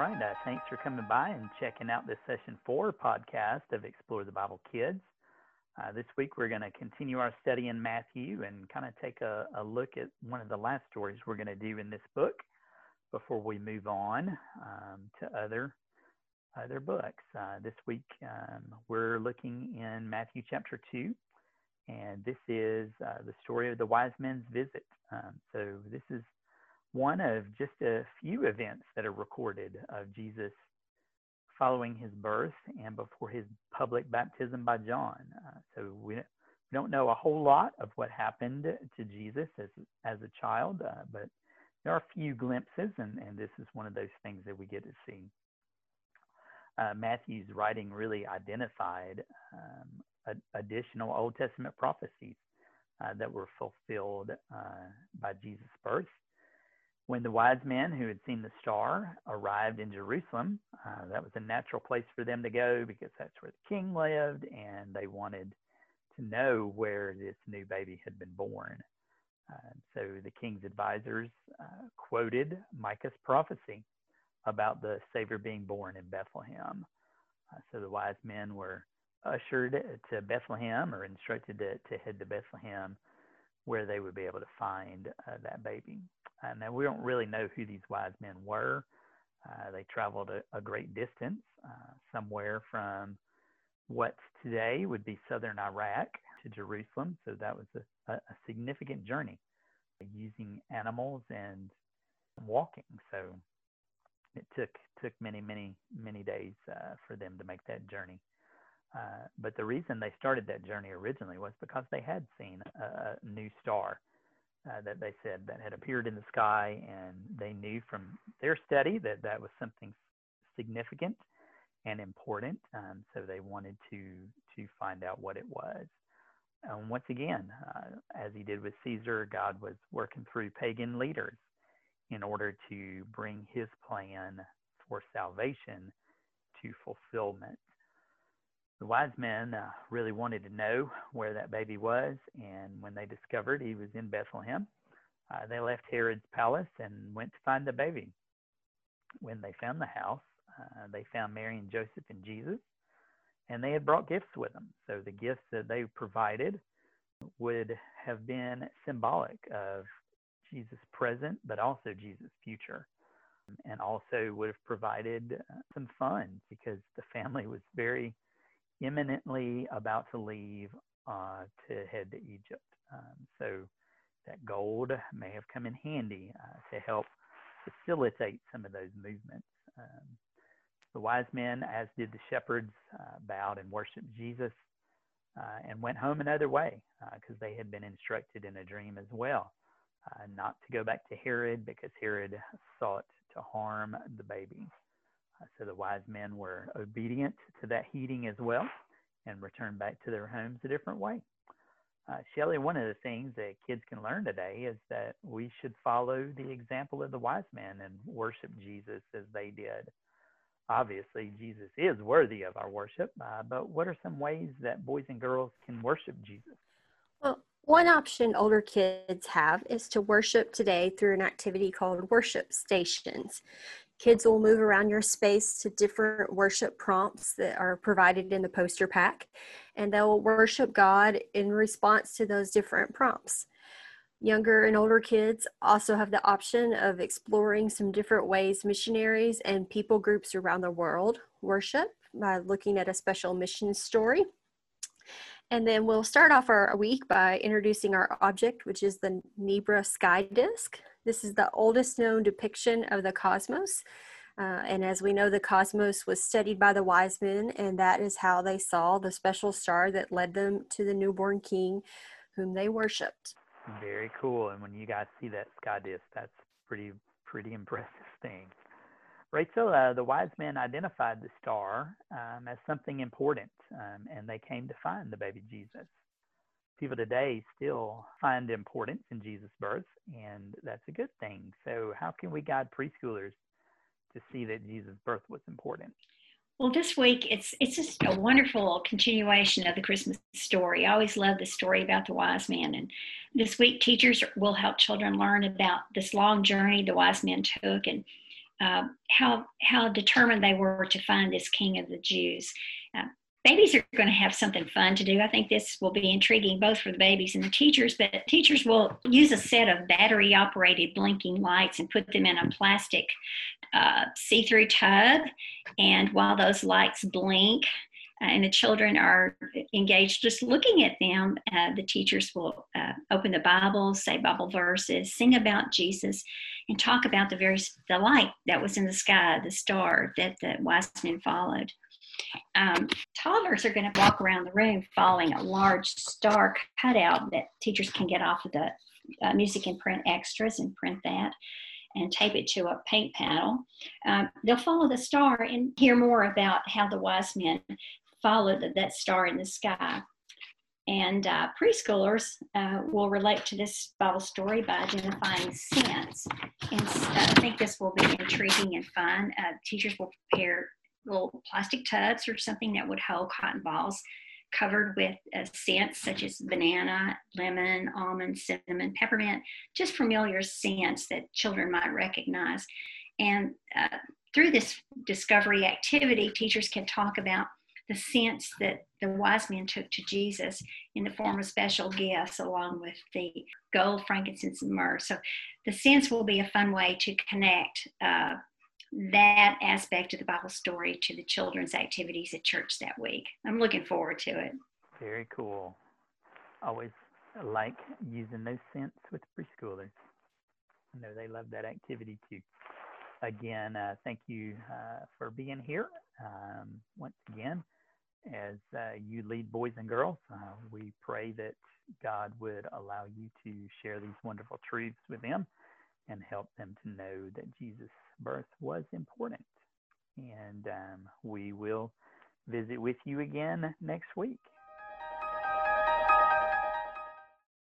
right. Uh, thanks for coming by and checking out this session four podcast of Explore the Bible Kids. Uh, this week we're going to continue our study in Matthew and kind of take a, a, look at one of the last stories we're going to do in this book before we move on um, to other other books. Uh, this week um, we're looking in Matthew chapter two, and this is uh, the story of the wise men's visit. Um, so this is one of just a few events that are recorded of Jesus following his birth and before his public baptism by John. Uh, so we, don't know a whole lot of what happened to Jesus as, as a child, uh, but there are a few glimpses, and, and this is one of those things that we get to see. Uh, Matthew's writing really identified um, additional Old Testament prophecies uh, that were fulfilled uh, by Jesus' birth when the wise men who had seen the star arrived in Jerusalem, uh, that was a natural place for them to go because that's where the king lived, and they wanted to know where this new baby had been born. Uh, so the king's advisors uh, quoted Micah's prophecy about the Savior being born in Bethlehem. Uh, so the wise men were ushered to Bethlehem or instructed to, to head to Bethlehem where they would be able to find uh, that baby. Uh, now, we don't really know who these wise men were. Uh, they traveled a, a great distance, uh, somewhere from what today would be southern Iraq to Jerusalem. So that was a, a, a significant journey using animals and walking. So it took took many many many days uh, for them to make that journey. Uh, but the reason they started that journey originally was because they had seen a, a new star uh, that they said that had appeared in the sky, and they knew from their study that that was something significant and important. Um, so they wanted to to find out what it was. And once again, uh, as he did with Caesar, God was working through pagan leaders in order to bring His plan for salvation to fulfillment the wise men uh, really wanted to know where that baby was, and when they discovered he was in Bethlehem, uh, they left Herod's palace and went to find the baby. When they found the house, uh, they found Mary and Joseph and Jesus, and they had brought gifts with them. So the gifts that they provided would have been symbolic of Jesus' present, but also Jesus' future. And also would have provided uh, some funds because the family was very imminently about to leave uh, to head to Egypt. Um, so that gold may have come in handy uh, to help facilitate some of those movements. Um, the wise men, as did the shepherds, uh, bowed and worshiped Jesus uh, and went home another way because uh, they had been instructed in a dream as well uh, not to go back to Herod because Herod sought to harm the baby. So the wise men were obedient to that heeding as well and returned back to their homes a different way. Uh, Shelly, one of the things that kids can learn today is that we should follow the example of the wise men and worship Jesus as they did. Obviously, Jesus is worthy of our worship, uh, but what are some ways that boys and girls can worship Jesus? Well, one option older kids have is to worship today through an activity called worship stations. Kids will move around your space to different worship prompts that are provided in the poster pack, and they'll worship God in response to those different prompts. Younger and older kids also have the option of exploring some different ways missionaries and people groups around the world worship by looking at a special mission story. And then we'll start off our week by introducing our object, which is the Nebra Sky Disk. This is the oldest known depiction of the cosmos. Uh, and as we know, the cosmos was studied by the wise men, and that is how they saw the special star that led them to the newborn king whom they worshiped. Very cool. And when you guys see that sky disk, that's pretty, pretty impressive thing. Rachel, uh, the wise men identified the star um, as something important, um, and they came to find the baby Jesus people today still find importance in Jesus' birth, and that's a good thing. So, how can we guide preschoolers to see that Jesus' birth was important? Well, this week it's it's just a wonderful continuation of the Christmas story. I always love the story about the wise men, and this week teachers will help children learn about this long journey the wise men took and uh, how how determined they were to find this King of the Jews. Uh, babies are going to have something fun to do. I think this will be intriguing both for the babies and the teachers. But teachers will use a set of battery operated blinking lights and put them in a plastic uh, see through tub. And while those lights blink, uh, and the children are engaged just looking at them, uh, the teachers will uh, open the Bible, say Bible verses, sing about Jesus, and talk about the very the light that was in the sky, the star that the wise men followed. Um, toddlers are going to walk around the room following a large star cutout that teachers can get off of the uh, music and print extras and print that and tape it to a paint panel. Um, they'll follow the star and hear more about how the wise men followed that star in the sky. And uh, preschoolers uh, will relate to this Bible story by identifying scents. And uh, I think this will be intriguing and fun. Uh, teachers will prepare little plastic tubs or something that would hold cotton balls covered with uh, scents such as banana, lemon, almond, cinnamon, peppermint, just familiar scents that children might recognize. And uh, through this discovery activity, teachers can talk about the scents that the wise men took to Jesus in the form of special gifts, along with the gold, frankincense, and myrrh. So the scents will be a fun way to connect uh, that aspect of the Bible story to the children's activities at church that week. I'm looking forward to it. Very cool. Always like using those scents with preschoolers. I know they love that activity too. Again, uh, thank you uh, for being here. Um, once again, as uh, you lead boys and girls. Uh, we pray that God would allow you to share these wonderful truths with them and help them to know that Jesus' birth was important. And um, we will visit with you again next week.